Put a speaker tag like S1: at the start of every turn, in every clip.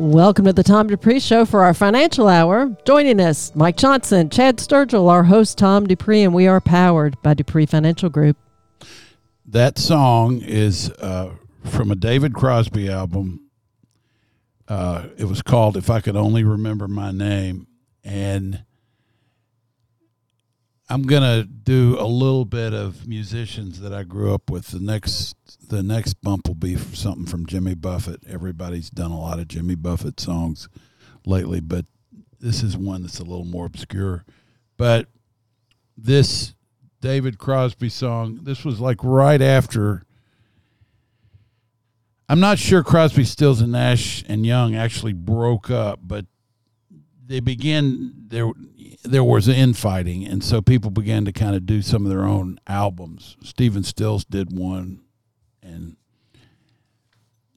S1: Welcome to the Tom Dupree Show for our financial hour. Joining us, Mike Johnson, Chad Sturgill, our host, Tom Dupree, and we are powered by Dupree Financial Group.
S2: That song is uh, from a David Crosby album. Uh, it was called If I Could Only Remember My Name. And I'm gonna do a little bit of musicians that I grew up with. The next the next bump will be something from Jimmy Buffett. Everybody's done a lot of Jimmy Buffett songs lately, but this is one that's a little more obscure. But this David Crosby song, this was like right after. I'm not sure Crosby, Stills, and Nash and Young actually broke up, but they began there there was infighting and so people began to kind of do some of their own albums. Stephen stills did one and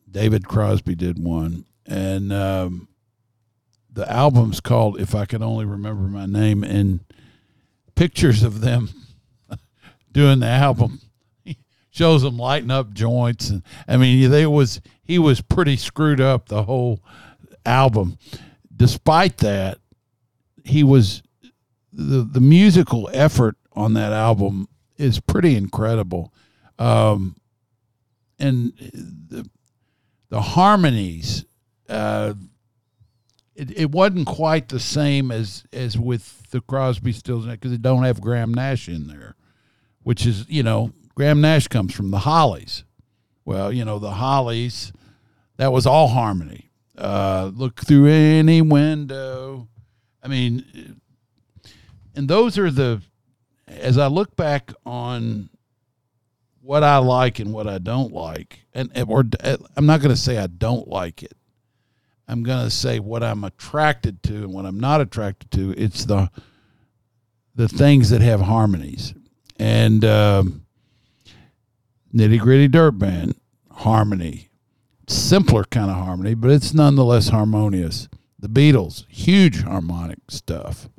S2: david crosby did one and um, the album's called if i could only remember my name and pictures of them doing the album. Shows them lighting up joints and i mean they was he was pretty screwed up the whole album. Despite that, he was the the musical effort on that album is pretty incredible, um, and the the harmonies. Uh, it, it wasn't quite the same as as with the Crosby, Stills because it don't have Graham Nash in there, which is you know Graham Nash comes from the Hollies. Well, you know the Hollies, that was all harmony uh, look through any window. I mean, and those are the, as I look back on what I like and what I don't like, and or I'm not going to say I don't like it. I'm going to say what I'm attracted to and what I'm not attracted to. It's the the things that have harmonies and um, nitty gritty dirt band harmony simpler kind of harmony, but it's nonetheless harmonious. The Beatles, huge harmonic stuff.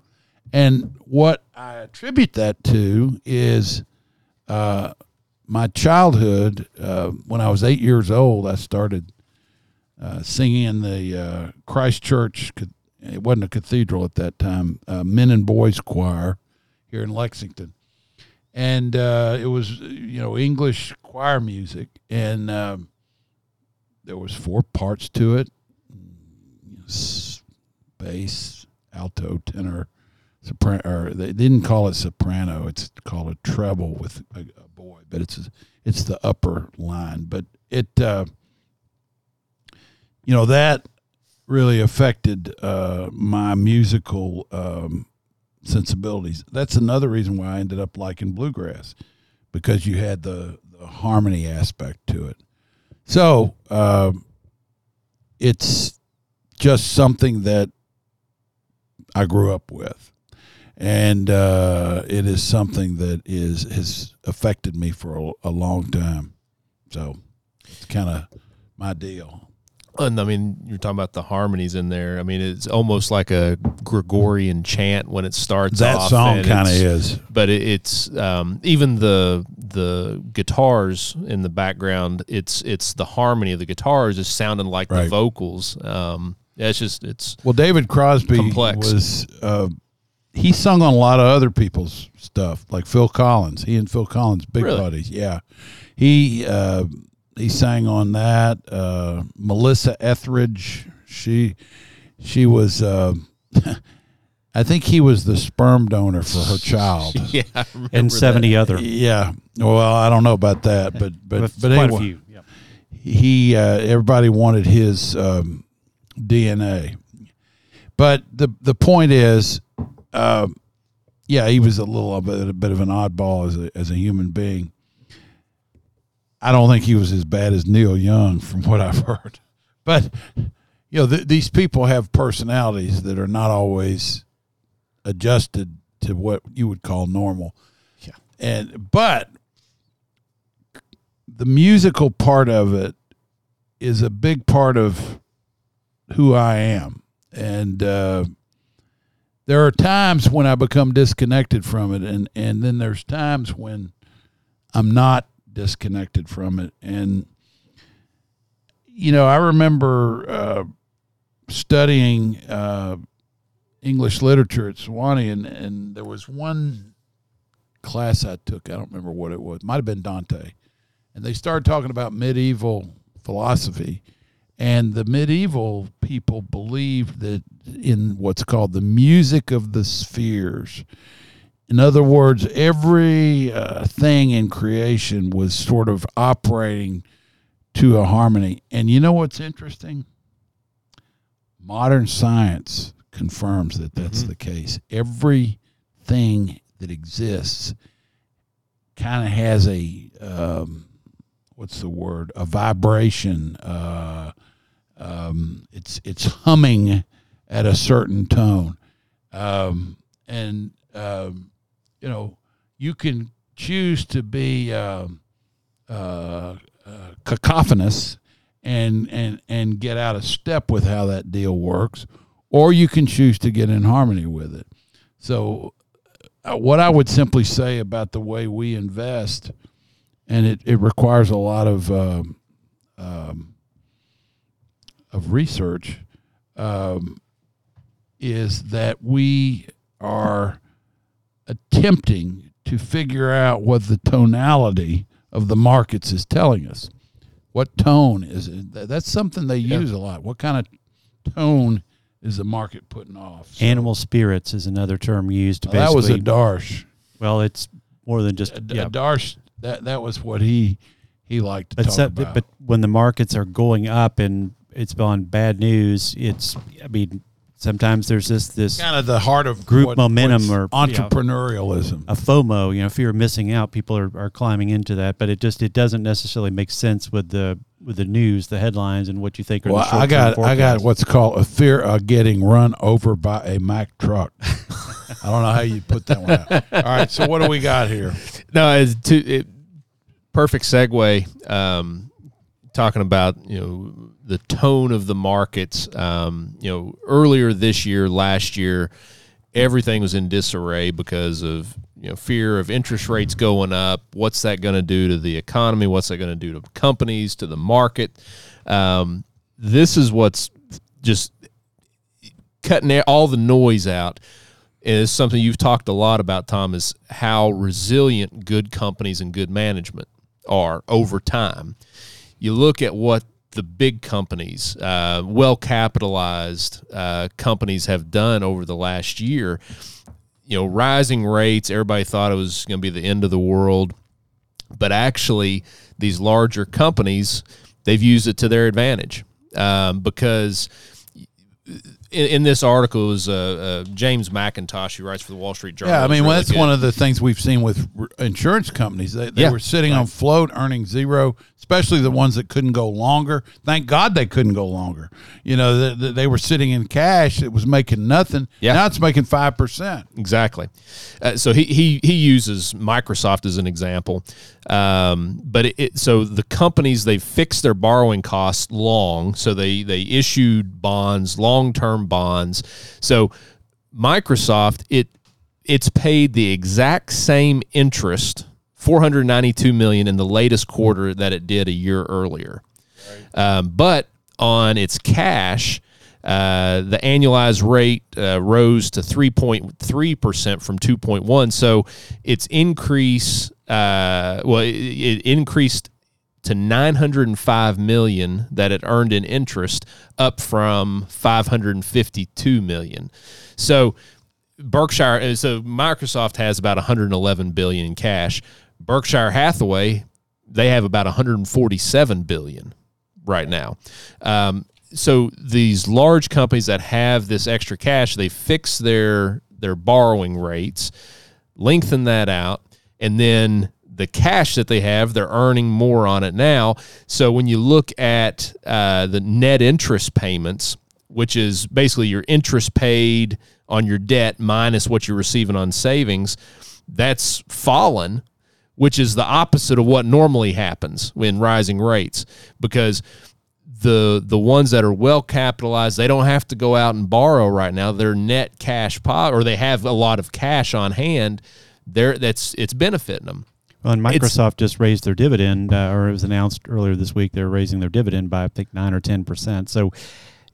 S2: And what I attribute that to is uh, my childhood. Uh, when I was eight years old, I started uh, singing in the uh, Christ Church. It wasn't a cathedral at that time. Uh, men and boys choir here in Lexington, and uh, it was you know English choir music and. Um, there was four parts to it bass alto tenor soprano or they didn't call it soprano it's called a treble with a, a boy but it's it's the upper line. But it uh, you know that really affected uh, my musical um, sensibilities. That's another reason why i ended up liking bluegrass because you had the, the harmony aspect to it. So uh, it's just something that I grew up with, and uh, it is something that is has affected me for a, a long time. So it's kind of my deal.
S3: And I mean, you're talking about the harmonies in there. I mean, it's almost like a Gregorian chant when it starts.
S2: That
S3: off,
S2: song kind of is,
S3: but it, it's um, even the the guitars in the background. It's it's the harmony of the guitars is sounding like right. the vocals. Um, yeah, it's just it's
S2: well. David Crosby complex. was uh, he sung on a lot of other people's stuff, like Phil Collins. He and Phil Collins, big really? buddies. Yeah, he. Uh, he sang on that. Uh, Melissa Etheridge, she she was. Uh, I think he was the sperm donor for her child.
S3: yeah,
S4: and seventy
S3: that.
S4: other.
S2: Yeah. Well, I don't know about that, but but but anyway, yep. he uh, everybody wanted his um, DNA. But the the point is, uh, yeah, he was a little a bit, a bit of an oddball as a as a human being. I don't think he was as bad as Neil Young, from what I've heard. But you know, th- these people have personalities that are not always adjusted to what you would call normal.
S3: Yeah.
S2: And but the musical part of it is a big part of who I am, and uh, there are times when I become disconnected from it, and and then there's times when I'm not disconnected from it. And, you know, I remember uh, studying uh, English literature at Sewanee, and, and there was one class I took. I don't remember what it was. Might have been Dante, and they started talking about medieval philosophy. And the medieval people believed that in what's called the music of the spheres. In other words, every uh, thing in creation was sort of operating to a harmony. And you know what's interesting? Modern science confirms that that's mm-hmm. the case. Everything that exists kind of has a um, what's the word? A vibration. Uh, um, it's it's humming at a certain tone, um, and um, you know you can choose to be uh, uh, uh, cacophonous and and and get out of step with how that deal works, or you can choose to get in harmony with it. So, uh, what I would simply say about the way we invest, and it, it requires a lot of um, um, of research, um, is that we are attempting to figure out what the tonality of the markets is telling us. What tone is it? That's something they yeah. use a lot. What kind of tone is the market putting off?
S4: So, Animal spirits is another term used.
S2: Well, that was a darsh.
S4: Well, it's more than just
S2: a, yeah. a darsh. That that was what he he liked to
S4: but
S2: talk
S4: so,
S2: about.
S4: But when the markets are going up and it's on bad news, it's I mean sometimes there's this this
S2: kind of the heart of
S4: group
S2: what,
S4: momentum or
S2: entrepreneurialism,
S4: you know, a FOMO. You know, fear of missing out. People are, are climbing into that, but it just it doesn't necessarily make sense with the with the news, the headlines, and what you think are.
S2: Well, I got
S4: forecasts.
S2: I got what's called a fear of getting run over by a Mack truck. I don't know how you put that one out. All right, so what do we got here?
S3: No, it's to, it, perfect segue. Um, talking about you know the tone of the markets. Um, you know, earlier this year, last year, everything was in disarray because of you know fear of interest rates going up. What's that going to do to the economy? What's that going to do to companies, to the market? Um, this is what's just cutting all the noise out. Is something you've talked a lot about, Tom. Is how resilient good companies and good management are over time. You look at what the big companies, uh, well capitalized uh, companies have done over the last year. You know, rising rates, everybody thought it was going to be the end of the world. But actually, these larger companies, they've used it to their advantage um, because in, in, this article is uh, uh, James Mackintosh, who writes for the Wall Street Journal.
S2: Yeah, I mean, well, that's good. one of the things we've seen with insurance companies. They, they yeah, were sitting right. on float, earning zero, especially the ones that couldn't go longer. Thank God they couldn't go longer. You know, they, they were sitting in cash. It was making nothing. Yeah. Now it's making 5%.
S3: Exactly. Uh, so he, he, he uses Microsoft as an example. Um, but it, it, so the companies, they fixed their borrowing costs long. So they, they issued bonds, long term bonds. So Microsoft, it, it's paid the exact same interest 492 million in the latest quarter that it did a year earlier. Right. Um, but on its cash, uh, the annualized rate uh, rose to 3.3% from 2.1. So its increase, uh, well, it, it, increased to 905 million that it earned in interest, up from 552 million. So Berkshire, uh, so Microsoft has about 111 billion in cash. Berkshire Hathaway, they have about 147 billion right now. Um, so these large companies that have this extra cash, they fix their their borrowing rates, lengthen that out, and then the cash that they have, they're earning more on it now. So when you look at uh, the net interest payments, which is basically your interest paid on your debt minus what you're receiving on savings, that's fallen which is the opposite of what normally happens when rising rates because the the ones that are well capitalized they don't have to go out and borrow right now they're net cash pot or they have a lot of cash on hand there that's it's benefiting them
S4: well, and Microsoft it's, just raised their dividend, uh, or it was announced earlier this week. They're raising their dividend by I think nine or ten percent. So,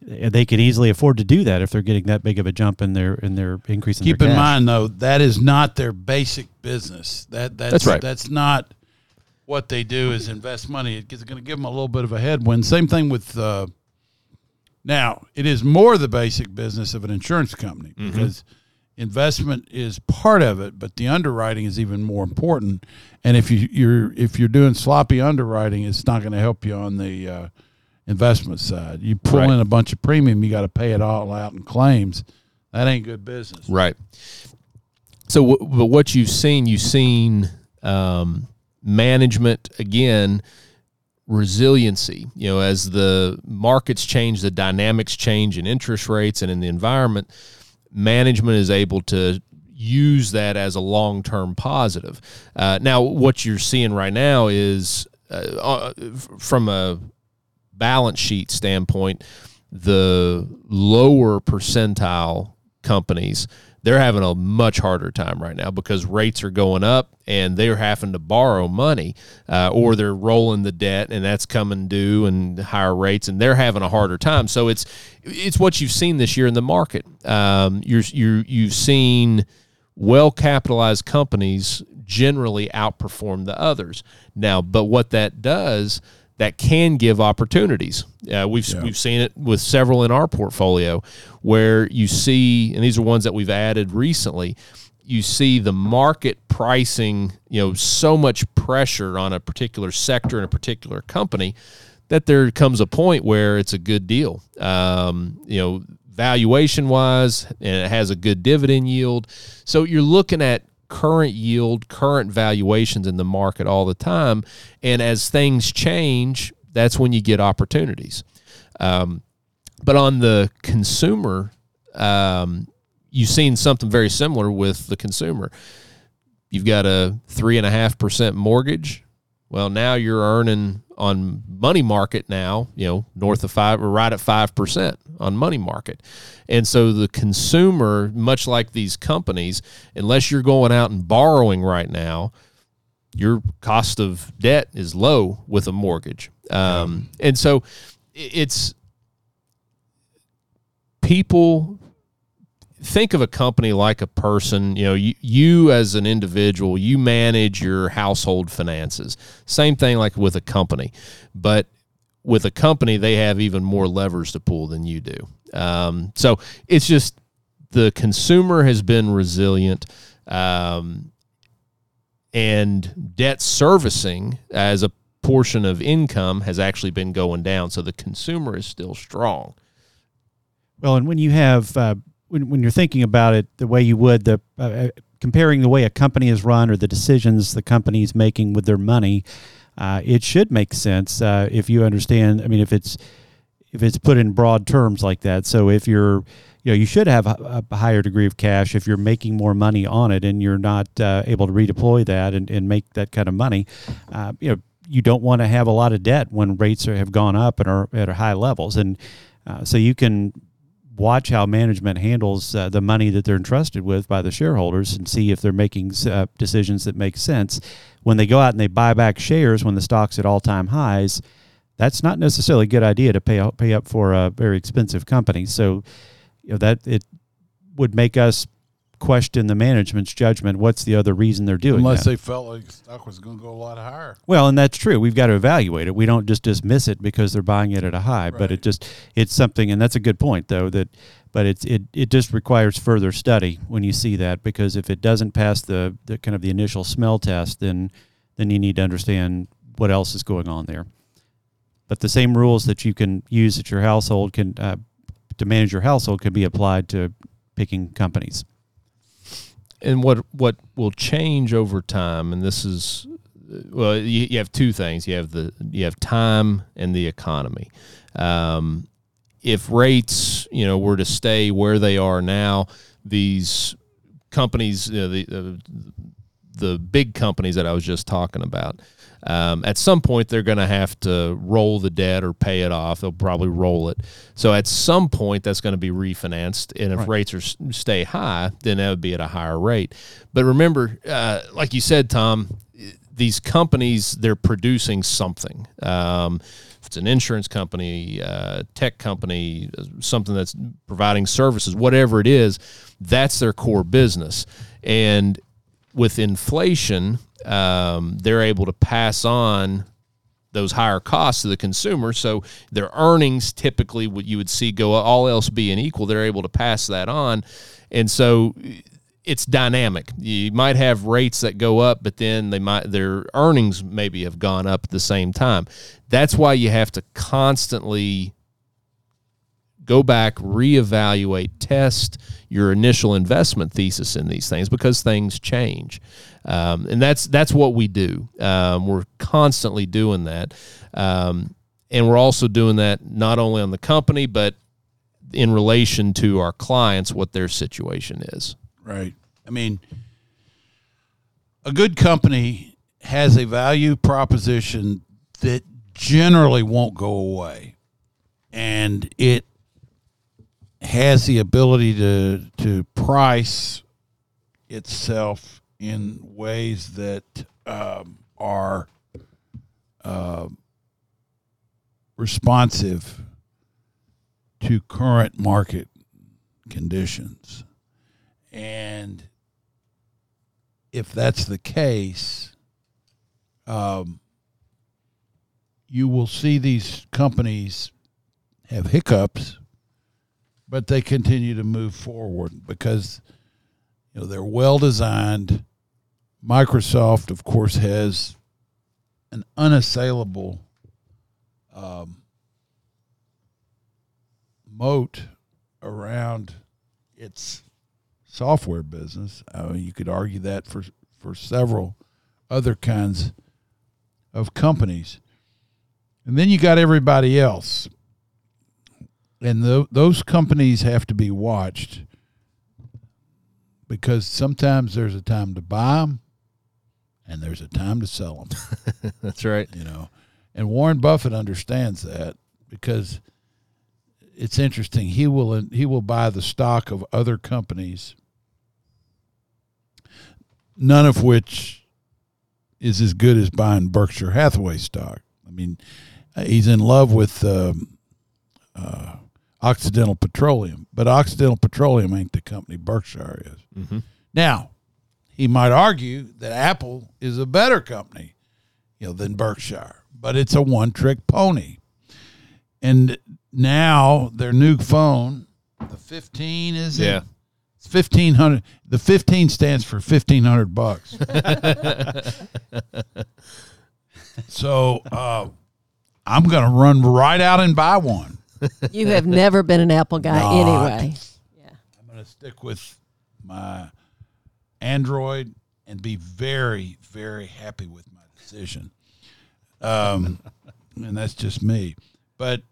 S4: they can easily afford to do that if they're getting that big of a jump in their in their increase in
S2: Keep
S4: their
S2: in
S4: cash.
S2: mind though, that is not their basic business. That that's
S3: That's right.
S2: That's not what they do is invest money. It's going to give them a little bit of a headwind. Same thing with. Uh, now it is more the basic business of an insurance company
S3: Mm-hmm.
S2: because investment is part of it, but the underwriting is even more important. And if you, you're if you're doing sloppy underwriting, it's not going to help you on the uh, investment side. You pull
S3: Right.
S2: in a bunch of premium, you got to pay it all out in claims. That ain't good business.
S3: Right. So, w- but what you've seen, you've seen um, management again, resiliency. You know, as the markets change, the dynamics change in interest rates and in the environment, management is able to use that as a long term positive. Uh, now, what you're seeing right now is uh, uh, from a balance sheet standpoint, the lower percentile companies they're having a much harder time right now because rates are going up and they're having to borrow money uh, or they're rolling the debt and that's coming due and higher rates and they're having a harder time. So it's it's what you've seen this year in the market. Um, you're, you're you've seen well capitalized companies generally outperform the others. Now but what that does that can give opportunities. Uh, we've we've seen it with several in our portfolio, where you see, and these are ones that we've added recently. You see the market pricing, you know, so much pressure on a particular sector and a particular company that there comes a point where it's a good deal. Um, you know, valuation wise, and it has a good dividend yield. So you're looking at current yield, current valuations in the market all the time. And as things change, that's when you get opportunities. Um, but on the consumer, um, you've seen something very similar with the consumer. You've got a three and a half percent mortgage. Well, now you're earning on money market now, you know, north of five or right at five percent on money market. And so the consumer, much like these companies, unless you're going out and borrowing right now, your cost of debt is low with a mortgage. Um, And so it's people think of a company like a person you know you, you as an individual you manage your household finances. Same thing like with a company. But with a company they have even more levers to pull than you do. Um, so it's just the consumer has been resilient um, and debt servicing as a portion of income has actually been going down so the consumer is still strong.
S4: Well, and when you have uh, when when you're thinking about it the way you would the uh, uh, comparing the way a company is run or the decisions the company is making with their money, uh, it should make sense uh, if you understand. I mean, if it's if it's put in broad terms like that. So if you're you know you should have a, a higher degree of cash if you're making more money on it and you're not uh, able to redeploy that and, and make that kind of money. Uh, you know you don't want to have a lot of debt when rates are, have gone up and are at high levels and so you can watch how management handles uh, the money that they're entrusted with by the shareholders and see if they're making uh, decisions that make sense. When they go out and they buy back shares when the stock's at all time highs, that's not necessarily a good idea to pay up, pay up for a very expensive company. So, you know that it would make us question the management's judgment. What's the other reason they're doing
S2: Unless
S4: that?
S2: they felt like stock was going to go a lot higher.
S4: Well, and that's true. We've got to evaluate it. We don't just dismiss it because they're buying it at a high, but it just it's something, and that's a good point though. That, but it's it it just requires further study when you see that because if it doesn't pass the the kind of the initial smell test, then then you need to understand what else is going on there. But the same rules that you can use at your household can uh, to manage your household can be applied to picking companies.
S3: And what what will change over time and this is well you, you have two things. You have the you have time and the economy. Um, if rates you know were to stay where they are now these companies you know, the the big companies that I was just talking about um, at some point they're going to have to roll the debt or pay it off. They'll probably roll it. So at some point that's going to be refinanced. And if
S4: Right.
S3: rates are stay high then that would be at a higher rate. But remember uh, like you said tom these companies they're producing something. Um, it's an insurance company, uh, tech company, something that's providing services, whatever it is, that's their core business. And with inflation, um, they're able to pass on those higher costs to the consumer. So their earnings typically, what you would see go all else being equal, they're able to pass that on. And so it's dynamic. You might have rates that go up, but then they might their earnings maybe have gone up at the same time. That's why you have to constantly go back, reevaluate, test your initial investment thesis in these things because things change, um, and that's that's what we do. Um, we're constantly doing that, um, and we're also doing that not only on the company but in relation to our clients, what their situation is.
S2: Right. I mean, a good company has a value proposition that generally won't go away. And it has the ability to to price itself in ways that um, are uh, responsive to current market conditions. And if that's the case, um, you will see these companies have hiccups, but they continue to move forward because you know they're well designed. Microsoft, of course, has an unassailable um, moat around its software business. Uh, you could argue that for for several other kinds of companies, and then you got everybody else, and th- those companies have to be watched because sometimes there's a time to buy them, and there's a time to sell them.
S3: That's right.
S2: You know, and Warren Buffett understands that because it's interesting. He will he will buy the stock of other companies, none of which is as good as buying Berkshire Hathaway stock. I mean, he's in love with um, uh, Occidental Petroleum, but Occidental Petroleum ain't the company Berkshire is.
S3: Mm-hmm.
S2: Now, he might argue that Apple is a better company, you know, than Berkshire, but it's a one-trick pony. And now their new phone, the 15 is
S3: Yeah.
S2: it? It's 1500. The 15 stands for 1500 bucks. so, uh, I'm going to run right out and buy one.
S1: You have never been an Apple guy
S2: Not.
S1: anyway.
S2: I'm going to stick with my Android and be very, very happy with my decision. Um, and that's just me. But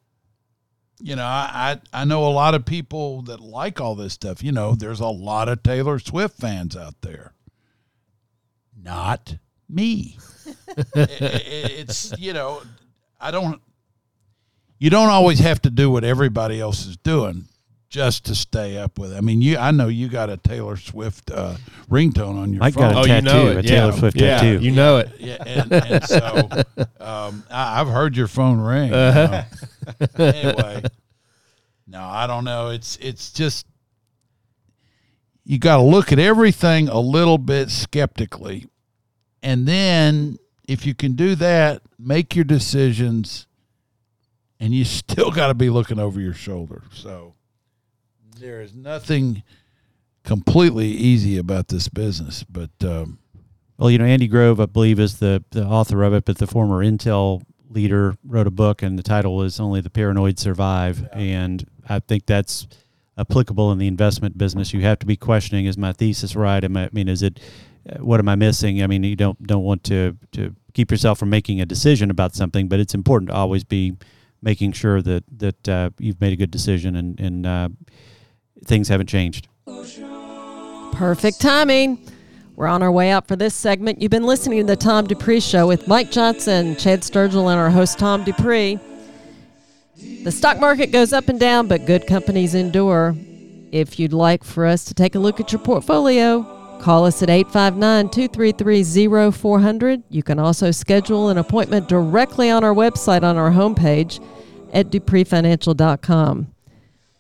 S2: you know, I, I I know a lot of people that like all this stuff. You know, there's a lot of Taylor Swift fans out there. Not me. It- it- it's you know, I don't. You don't always have to do what everybody else is doing just to stay up with. it. I mean, you. I know you got a Taylor Swift uh, ringtone on your
S4: Mike
S2: phone.
S4: got a
S3: Oh, you know
S4: tattoo,
S3: it.
S4: a Taylor
S3: yeah.
S4: Swift
S3: yeah.
S4: tattoo.
S3: You know it.
S2: Yeah, and, and so um, I, I've heard your phone ring.
S3: Uh-huh.
S2: know. anyway, no, I don't know. It's it's just you got to look at everything a little bit skeptically, and then if you can do that, make your decisions, and you still got to be looking over your shoulder. So there is nothing completely easy about this business, but. Um,
S4: Well, you know, Andy Grove, I believe, is the, the author of it, but the former Intel leader wrote a book, and the title is Only the Paranoid Survive. And I think that's applicable in the investment business. You have to be questioning: Is my thesis right? Am I, I mean, is it? uh, What am I missing? I mean, you don't don't want to to keep yourself from making a decision about something, but it's important to always be making sure that that uh, you've made a good decision and and uh, things haven't changed.
S1: Perfect timing. We're on our way out for this segment. You've been listening to the Tom Dupree Show with Mike Johnson, Chad Sturgill, and our host, Tom Dupree. The stock market goes up and down, but good companies endure. If you'd like for us to take a look at your portfolio, Call us at 859 233 0400. You can also schedule an appointment directly on our website on our homepage at dupreefinancial.com.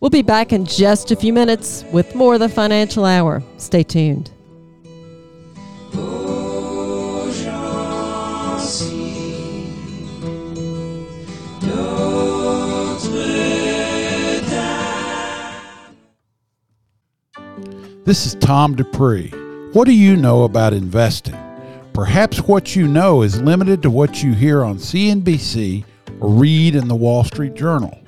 S1: We'll be back in just a few minutes with more of the Financial Hour. Stay tuned.
S2: This is Tom Dupree. What do you know about investing? Perhaps what you know is limited to what you hear on CNBC or read in the Wall Street Journal.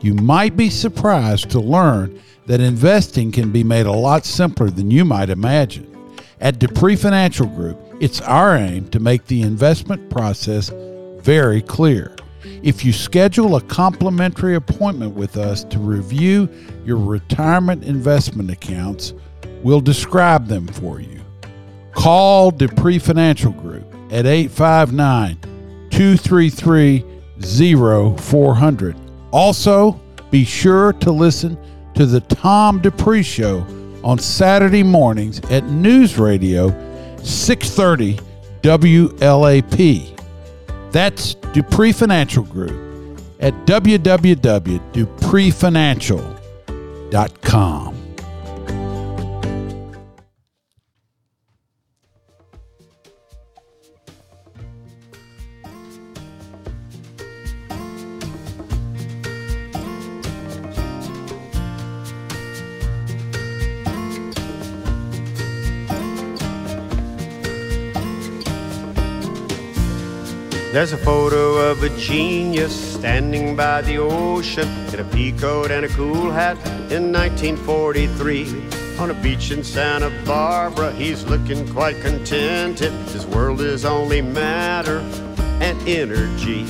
S2: You might be surprised to learn that investing can be made a lot simpler than you might imagine. At Dupree Financial Group, it's our aim to make the investment process very clear. If you schedule a complimentary appointment with us to review your retirement investment accounts, we'll describe them for you. Call Dupree Financial Group at 859 233 0400. Also, be sure to listen to the Tom Dupree Show on Saturday mornings at News Radio 630 WLAP. That's Dupree Financial Group at www.dupreefinancial.com.
S5: There's a photo of a genius standing by the ocean in a pea coat and a cool hat in 1943. On a beach in Santa Barbara, he's looking quite contented. His world is only matter and energy.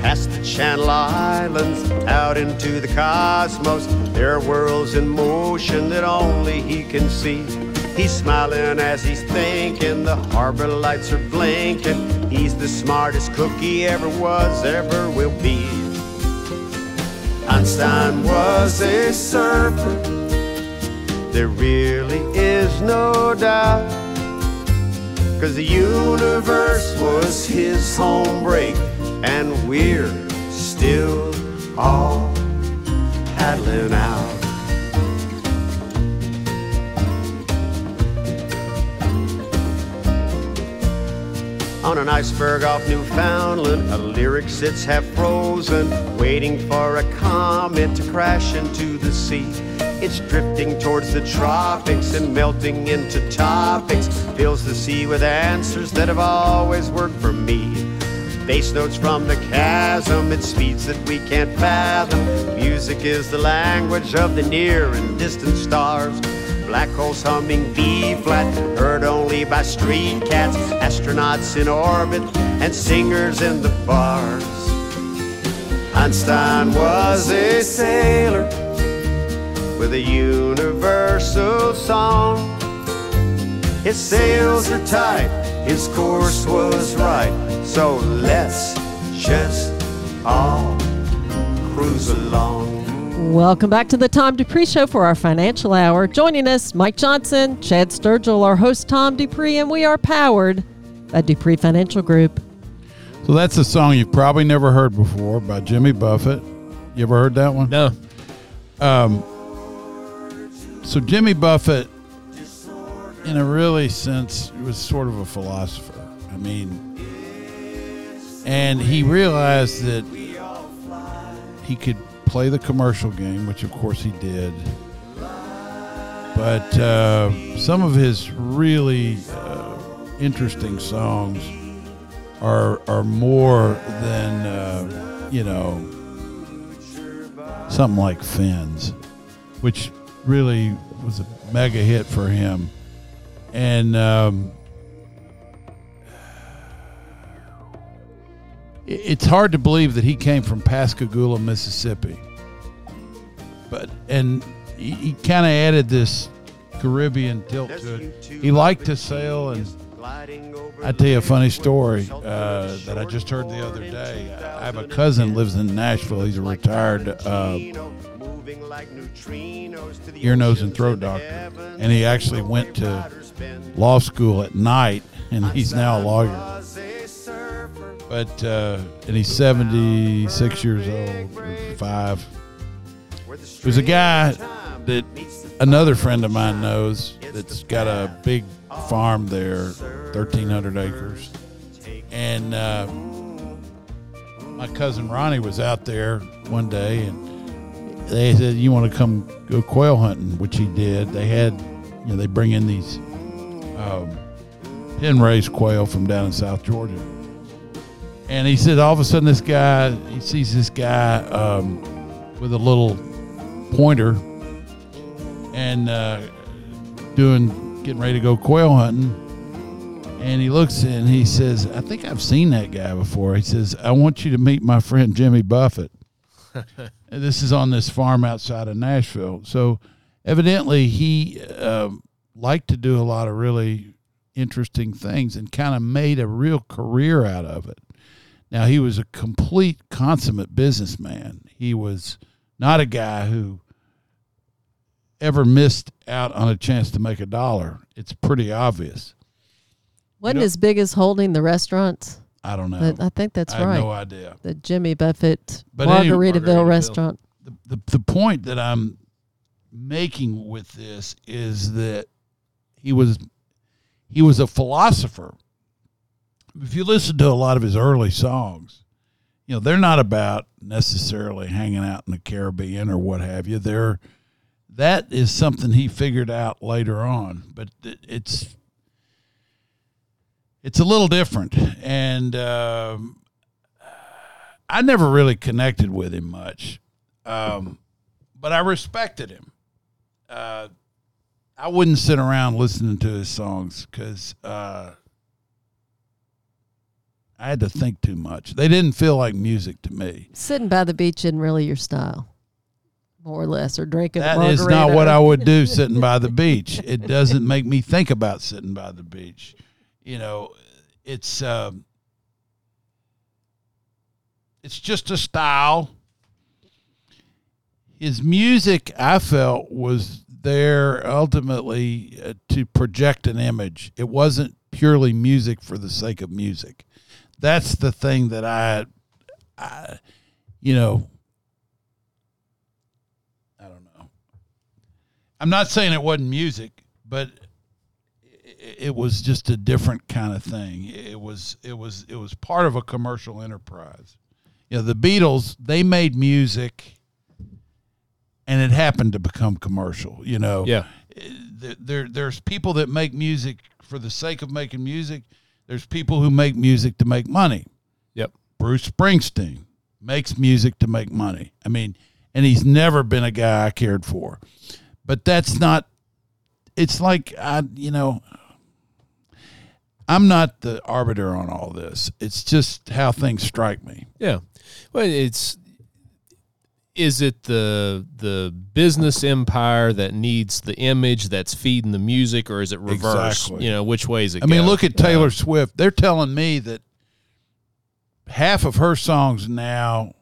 S5: Past the Channel Islands, out into the cosmos, there are worlds in motion that only he can see. He's smiling as he's thinking, the harbor lights are blinking. He's the smartest cookie ever was, ever will be. Einstein was a surfer, there really is no doubt. Cause the universe was his home break, and we're still all paddling out. On an iceberg off Newfoundland, a lyric sits half frozen, waiting for a comet to crash into the sea. It's drifting towards the tropics and melting into topics, fills the sea with answers that have always worked for me. Bass notes from the chasm at speeds that we can't fathom. Music is the language of the near and distant stars. Black holes humming B flat, heard only by street cats, astronauts in orbit, and singers in the bars. Einstein was a sailor with a universal song. His sails are tight, his course was right, so let's just all cruise along.
S1: Welcome back to the Tom Dupree Show for our financial hour. Joining us, Mike Johnson, Chad Sturgill, our host Tom Dupree, and we are powered by Dupree Financial Group.
S2: So that's a song you've probably never heard before by Jimmy Buffett. You ever heard that one?
S3: No.
S2: Um, so Jimmy Buffett, in a really sense, was sort of a philosopher. I mean, and he realized that he could play the commercial game, which of course he did. But uh, some of his really uh, interesting songs are are more than uh, you know something like Fins, which really was a mega hit for him. And um, it's hard to believe that he came from Pascagoula, Mississippi. But and he, he kind of added this Caribbean tilt to it. He liked to sail, and I tell you a funny story uh, that I just heard the other day. I have a cousin lives in Nashville. He's a retired uh, ear, nose, and throat doctor, and he actually went to law school at night, and he's now a lawyer. But uh, and he's seventy six years old, five. There's a guy that another friend of mine knows that's got a big farm there, thirteen hundred acres, and uh, my cousin Ronnie was out there one day, and they said, "You want to come go quail hunting?" Which he did. They had, you know, they bring in these um, pen raised quail from down in South Georgia. And he said, all of a sudden, this guy, he sees this guy um, with a little pointer and uh, doing, getting ready to go quail hunting. And he looks and he says, I think I've seen that guy before. He says, I want you to meet my friend Jimmy Buffett. and this is on this farm outside of Nashville. So evidently he um, liked to do a lot of really interesting things and kind of made a real career out of it. Now he was a complete consummate businessman. He was not a guy who ever missed out on a chance to make a dollar. It's pretty obvious.
S1: Wasn't
S2: know-
S1: his biggest holding the restaurants?
S2: I don't know.
S1: I think that's
S2: I have
S1: right.
S2: no idea.
S1: the Jimmy Buffett
S2: But
S1: Margaritaville
S3: Margaritaville.
S1: restaurant.
S2: The, the the point that I'm making with this is that he was he was a philosopher. If you listen to a lot of his early songs, you know, they're not about necessarily hanging out in the Caribbean or what have you. They're that is something he figured out later on, but it's it's a little different, and um, I never really connected with him much, um, but I respected him. Uh, I wouldn't sit around listening to his songs because uh, I had to think too much. They didn't feel like music to me.
S1: Sitting by the beach isn't really your style, more or less, or drinking.
S2: That is not what. I would do sitting by the beach. It doesn't make me think about sitting by the beach. You know, it's um, it's just a style. His music, I felt, was there ultimately uh, to project an image. It wasn't purely music for the sake of music. That's the thing that I, I you know, I don't know. I'm not saying it wasn't music, but it, it was just a different kind of thing. It was it was it was part of a commercial enterprise. You know, the Beatles they made music, and it happened to become commercial. You know,
S3: Yeah.
S2: Eh, there, there there's people that make music for the sake of making music. There's people who make music to make money.
S3: Yep.
S2: Bruce Springsteen makes music to make money. I mean, and he's never been a guy I cared for. But that's not it's like I you know I'm not the arbiter on all this. It's just how things strike me.
S3: Yeah. Well, it's is it the the business empire that needs the image that's feeding the music, or is it reverse?
S2: Exactly.
S3: You know, which way is it? Going?
S2: I mean, look at Taylor Swift. They're telling me that half of her songs now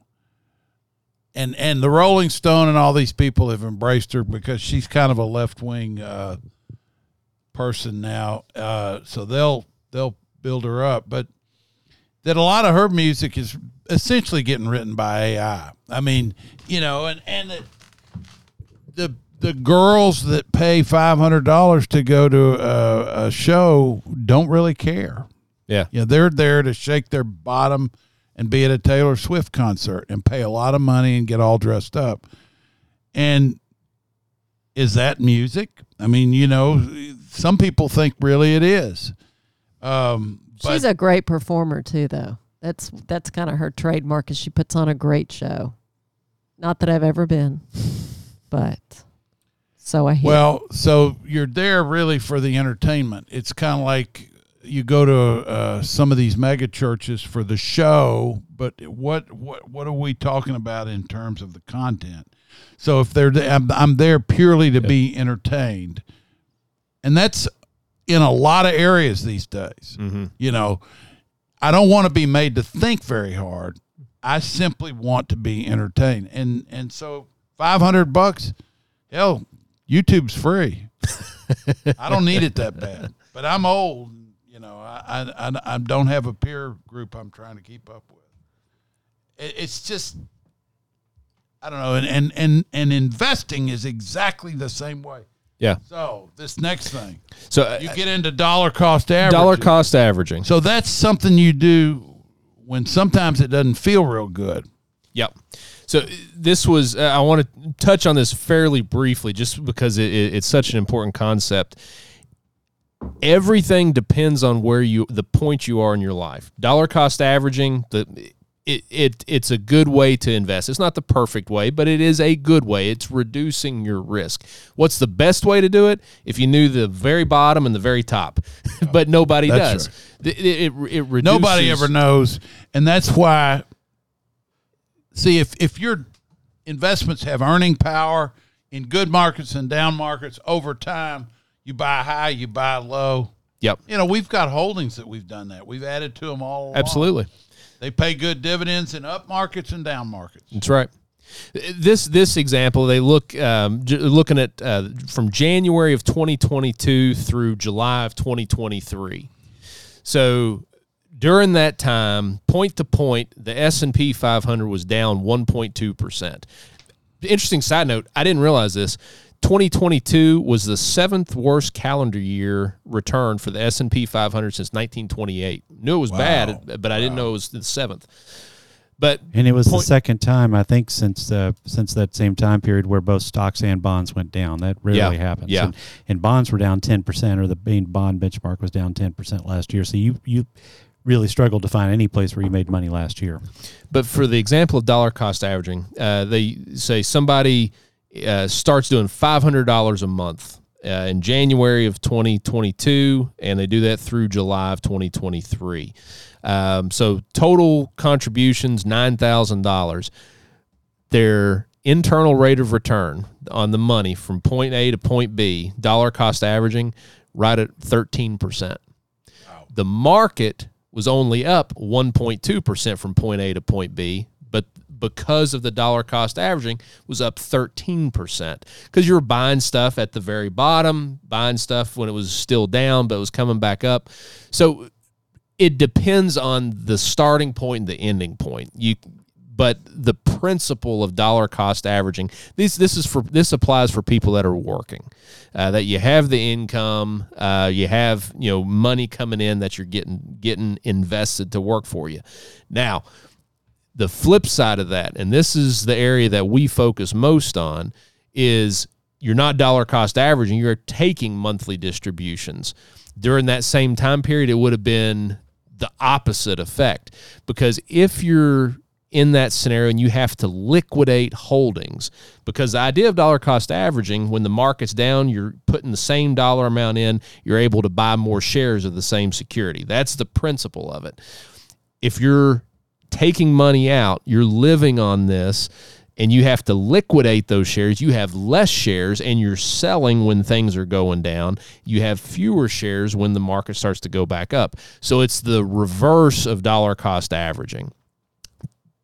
S2: and and the Rolling Stone and all these people have embraced her because she's kind of a left wing uh, person now. Uh, so they'll they'll build her up, but that a lot of her music is essentially getting written by AI. I mean, you know, and and the the, the girls that pay five hundred dollars to go to a, a show don't really care.
S3: Yeah.
S2: You know, they're there to shake their bottom and be at a Taylor Swift concert and pay a lot of money and get all dressed up. And is that music? I mean, you know, some people think really it is. Um, but
S1: She's a great performer too, though. That's that's kind of her trademark. Is she puts on a great show. Not that I've ever been, but so I hear.
S2: Well, so you're there really for the entertainment. It's kind of like you go to uh, some of these mega churches for the show, but what what what are we talking about in terms of the content? So if they're I'm, I'm there purely to be entertained, and that's in a lot of areas these days.
S3: Mm-hmm.
S2: You know, I don't want to be made to think very hard. I simply want to be entertained, and and so Five hundred bucks. Hell, YouTube's free. I don't need it that bad. But I'm old. You know, I I, I, I don't have a peer group I'm trying to keep up with. It, it's just I don't know. And, and and and investing is exactly the same way.
S3: Yeah.
S2: So this next thing,
S3: So uh,
S2: you get into dollar cost averaging.
S3: dollar cost averaging.
S2: So that's something you do when sometimes it doesn't feel real good.
S3: Yep. So this was, uh, I want to touch on this fairly briefly just because it, it, it's such an important concept. Everything depends on where you, the point you are in your life. Dollar cost averaging, the, it, it it's a good way to invest. It's not the perfect way, but it is a good way. It's reducing your risk. What's the best way to do it? If you knew the very bottom and the very top, but nobody
S2: That's
S3: does. It, it, it, it reduces,
S2: Nobody ever knows, and that's why. See, if if your investments have earning power in good markets and down markets over time, you buy high, you buy low.
S3: Yep,
S2: You know, we've got holdings that we've done that. We've added to them all. along.
S3: absolutely.
S2: They pay good dividends in up markets and down markets.
S3: That's right. This this example they look um, looking at uh, from January of 2022 through July of 2023. So during that time, point to point, the S and P 500 was down 1.2 percent. Interesting side note: I didn't realize this. 2022 was the seventh worst calendar year return for the S and P 500 since 1928. Knew it was bad, but I didn't know it was the seventh. But
S4: And it was the
S3: Point-
S4: second time I think since uh, since that same time period where both stocks and bonds went down. That rarely
S3: Yeah,
S4: happens.
S3: yeah.
S4: And, and bonds were down ten percent, or the main bond benchmark was down ten percent last year. So you you really struggled to find any place where you made money last year.
S3: But for the example of dollar cost averaging, uh, they say somebody uh, starts doing five hundred dollars a month uh, in January of twenty twenty two, and they do that through July of twenty twenty three. Um, so total contributions nine thousand dollars. Their internal rate of return on the money from point A to point B, dollar cost averaging, right at thirteen percent. The market was only up 1.2% from point A to point B, but because of the dollar cost averaging was up 13% because you were buying stuff at the very bottom, buying stuff when it was still down but it was coming back up. So it depends on the starting point and the ending point. You but the principle of dollar cost averaging this this is for this applies for people that are working uh, that you have the income uh, you have you know money coming in that you're getting getting invested to work for you now the flip side of that and this is the area that we focus most on is you're not dollar cost averaging you're taking monthly distributions. During that same time period it would have been the opposite effect because if you're in that scenario and you have to liquidate holdings because the idea of dollar cost averaging when the market's down you're putting the same dollar amount in you're able to buy more shares of the same security. That's the principle of it. If you're taking money out you're living on this and you have to liquidate those shares. You have less shares and you're selling when things are going down. You have fewer shares when the market starts to go back up. So it's the reverse of dollar cost averaging.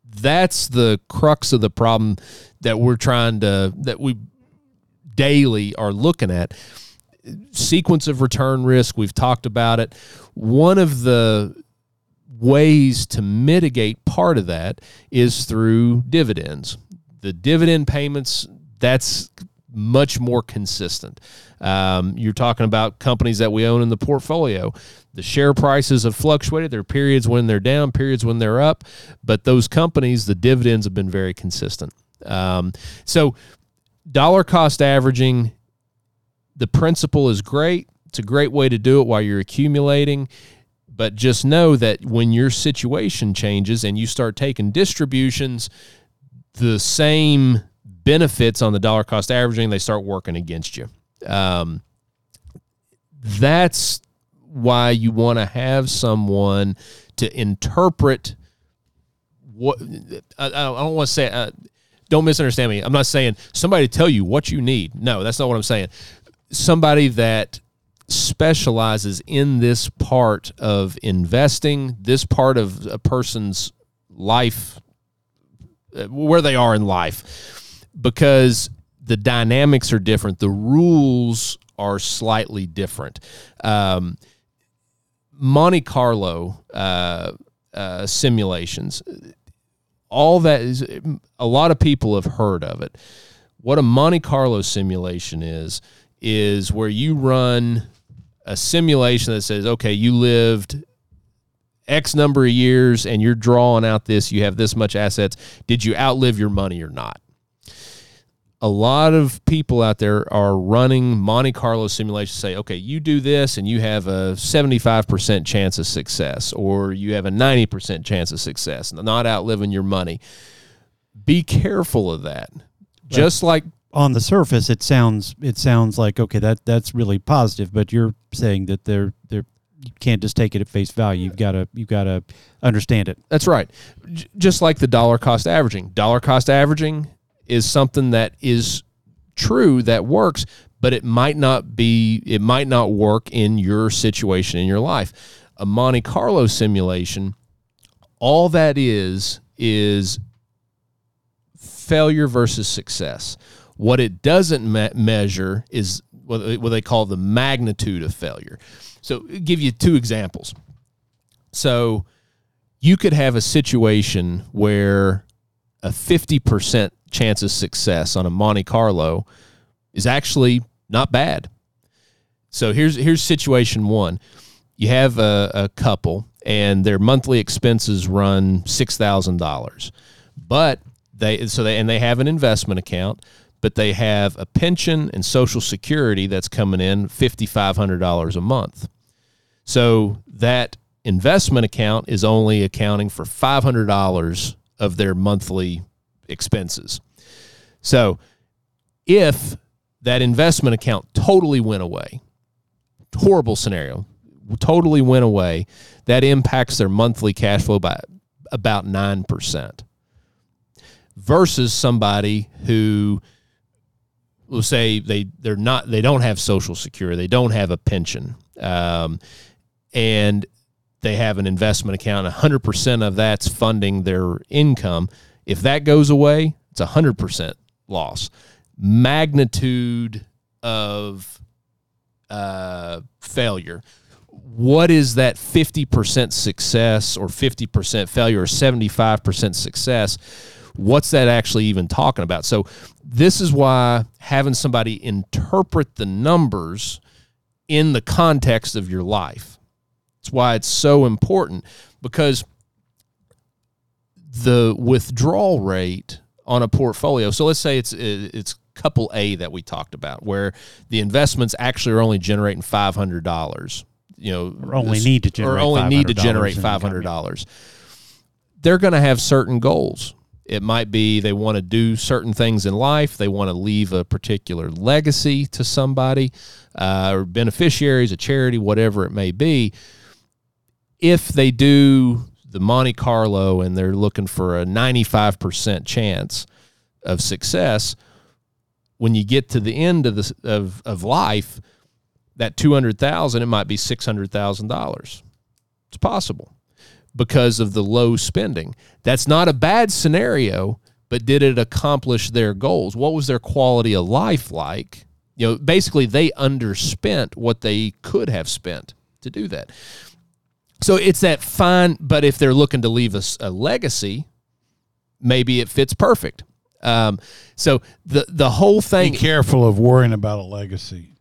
S3: That's the crux of the problem that we're trying to that we daily are looking at. Sequence of return risk we've talked about it. One of the ways to mitigate part of that is through dividends. The dividend payments that's much more consistent. Um, you're talking about companies that we own in the portfolio. The share prices have fluctuated. There are periods when they're down periods when they're up but those companies the dividends have been very consistent. Um, so dollar cost averaging the principle is great. It's a great way to do it while you're accumulating but just know that when your situation changes and you start taking distributions the same benefits on the dollar cost averaging they start working against you. Um, that's why you want to have someone to interpret what I, I don't want to say uh, don't misunderstand me. I'm not saying somebody to tell you what you need. No that's not what i'm saying. Somebody that specializes in this part of investing this part of a person's life uh, where they are in life because the dynamics are different. The rules are slightly different. Um, Monte Carlo uh, uh, simulations, all that is, a lot of people have heard of it. What a Monte Carlo simulation is, is where you run a simulation that says, okay, you lived X number of years and you're drawing out this, you have this much assets. Did you outlive your money or not? a lot of people out there are running Monte Carlo simulations say, okay, you do this and you have a 75% chance of success, or you have a 90% chance of success, not outliving your money. Be careful of that. Just like
S4: on the surface, it sounds it sounds like okay, that that's really positive, but you're saying that they're they're you can't just take it at face value. You've got to you've got to understand it.
S3: That's right. J- just like the dollar cost averaging. Dollar cost averaging is something that is true that works, but it might not be it might not work in your situation in your life. A Monte Carlo simulation, all that is is failure versus success. What it doesn't me- measure is what they call the magnitude of failure. So, I'll give you two examples. So, you could have a situation where a 50% chance of success on a Monte Carlo is actually not bad. So here's here's situation one. You have a, a couple and their monthly expenses run six thousand dollars. But they so they and they have an investment account, but they have a pension and social security that's coming in fifty five hundred dollars a month. So that investment account is only accounting for five hundred dollars of their monthly expenses. So if that investment account totally went away, horrible scenario, totally went away, that impacts their monthly cash flow by about 9%. Versus somebody who will say they they're not they don't have social security they don't have a pension um, and they have an investment account 100% of that's funding their income if that goes away it's 100% loss. Magnitude of uh, failure. What is that 50% success or 50% failure or 75% success? What's that actually even talking about? So, this is why having somebody interpret the numbers in the context of your life. It's why it's so important because the withdrawal rate on a portfolio. So let's say it's it's couple A that we talked about, where the investments actually are only generating five hundred dollars. You know,
S4: or only this, need to generate
S3: or only need to generate five hundred dollars. They're going to have certain goals. It might be they want to do certain things in life. They want to leave a particular legacy to somebody, uh, or beneficiaries, a charity, whatever it may be. If they do the Monte Carlo and they're looking for a 95% chance of success, when you get to the end of the of, of life, that 200,000 it might be $600,000. It's possible because of the low spending. That's not a bad scenario, but did it accomplish their goals? What was their quality of life like? You know, basically they underspent what they could have spent to do that. So it's that fine, but if they're looking to leave us a, a legacy, maybe it fits perfect. Um, so the the whole thing.
S2: Be careful of worrying about a legacy.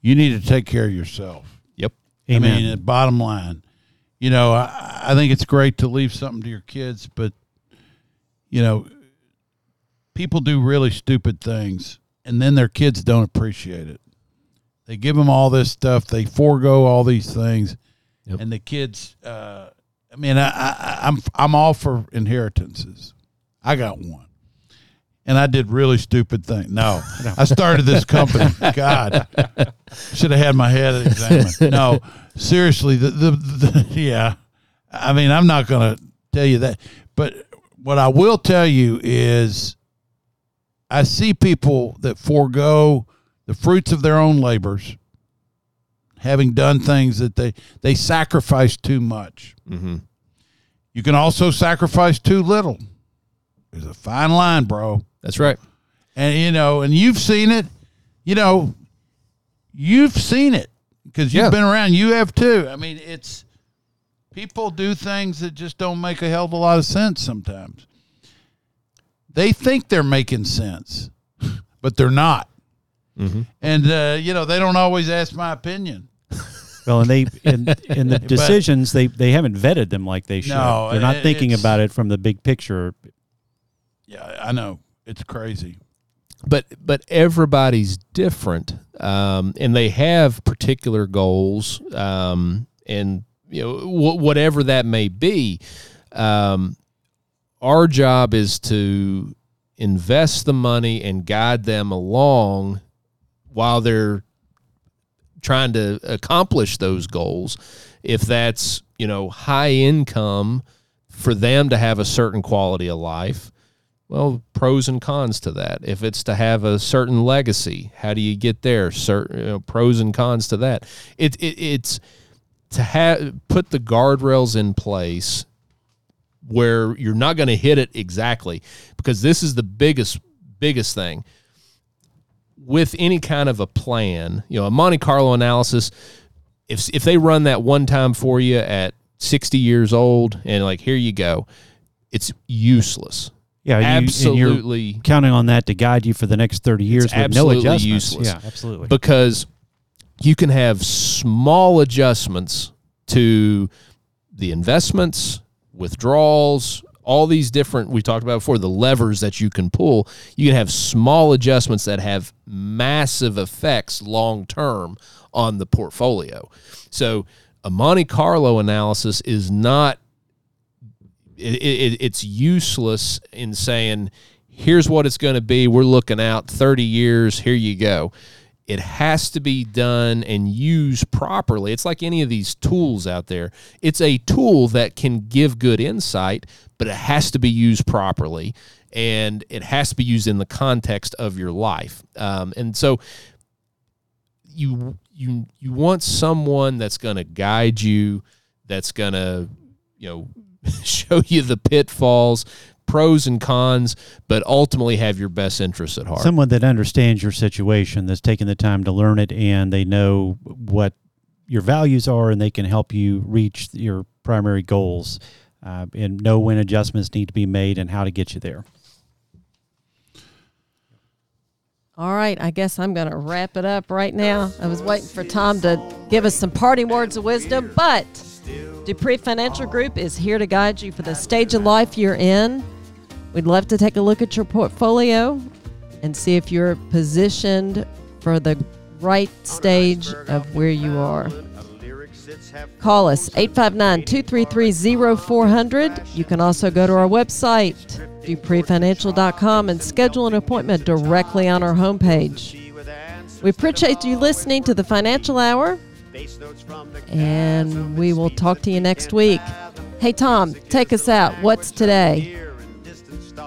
S2: You need to take care of yourself.
S3: Yep.
S2: Amen. I mean, bottom line, you know, I, I think it's great to leave something to your kids, but you know, people do really stupid things, and then their kids don't appreciate it. They give them all this stuff, they forego all these things, Yep. And the kids, uh, I mean, I, I, I'm I'm all for inheritances. I got one, and I did really stupid things. No, I started this company. God, should have had my head examined. No, seriously, the, the, the yeah. I mean, I'm not going to tell you that, but what I will tell you is, I see people that forego the fruits of their own labors having done things that they they sacrifice too much. Mm-hmm. You can also sacrifice too little. There's a fine line, bro.
S3: That's right.
S2: and you know, and you've seen it. You know, you've seen it because you've
S3: Yeah.
S2: been around. You have too. I mean, it's people do things that just don't make a hell of a lot of sense sometimes. They think they're making sense, but they're not. And uh, you know, they don't always ask my opinion.
S4: Well, and they in, in the decisions they they haven't vetted them like they should.
S2: No,
S4: They're not
S2: it-
S4: thinking about it from the big picture.
S2: Yeah, I know it's crazy.
S3: But but everybody's different um, and they have particular goals um, and you know wh- whatever that may be um, our job is to invest the money and guide them along while they're trying to accomplish those goals. If that's you know high income for them to have a certain quality of life well, pros and cons to that. If it's to have a certain legacy, how do you get there? Certain you know, pros and cons to that. It, it it's to have put the guardrails in place where you're not going to hit it exactly because this is the biggest biggest thing with any kind of a plan. You know, a Monte Carlo analysis. If if they run that one time for you at 60 years old and like here you go, it's useless.
S4: Yeah, you- and you're
S3: absolutely
S4: counting on that to guide you for the next thirty years with no
S3: absolutely
S4: adjustments.
S3: useless.
S4: Yeah, absolutely.
S3: because you can have small adjustments to the investments, withdrawals, all these different we talked about before the levers that you can pull. You can have small adjustments that have massive effects long term on the portfolio. So a Monte Carlo analysis is not it, it, it's useless in saying here's what it's going to be. We're looking out 30 years. Here you go. It has to be done and used properly. It's like any of these tools out there. It's a tool that can give good insight but it has to be used properly and it has to be used in the context of your life. Um, and so you you you want someone that's going to guide you that's going to you know show you the pitfalls pros and cons but ultimately have your best interests at heart
S4: Someone that understands your situation, that's taken the time to learn it, and they know what your values are, and they can help you reach your primary goals, uh, and know when adjustments need to be made and how to get you there.
S1: All right, I guess I'm going to wrap it up right now. I was waiting for Tom to give us some parting words of wisdom, but Dupree Financial Group is here to guide you for the stage of life you're in. We'd love to take a look at your portfolio and see if you're positioned for the right stage of where you are. Call us 859 233 0400. You can also go to our website, dupreefinancial.com, and schedule an appointment directly on our homepage. We appreciate you listening to the Financial Hour, and we will talk to you next week. Hey, Tom, take us out. What's today?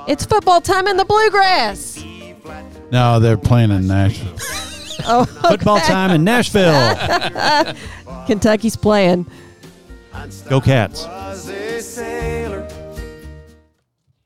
S1: It's football time in the bluegrass.
S2: No, they're playing in Nashville.
S1: Oh,
S4: Football time in Nashville.
S1: Kentucky's playing.
S4: Go Cats.
S5: was a sailor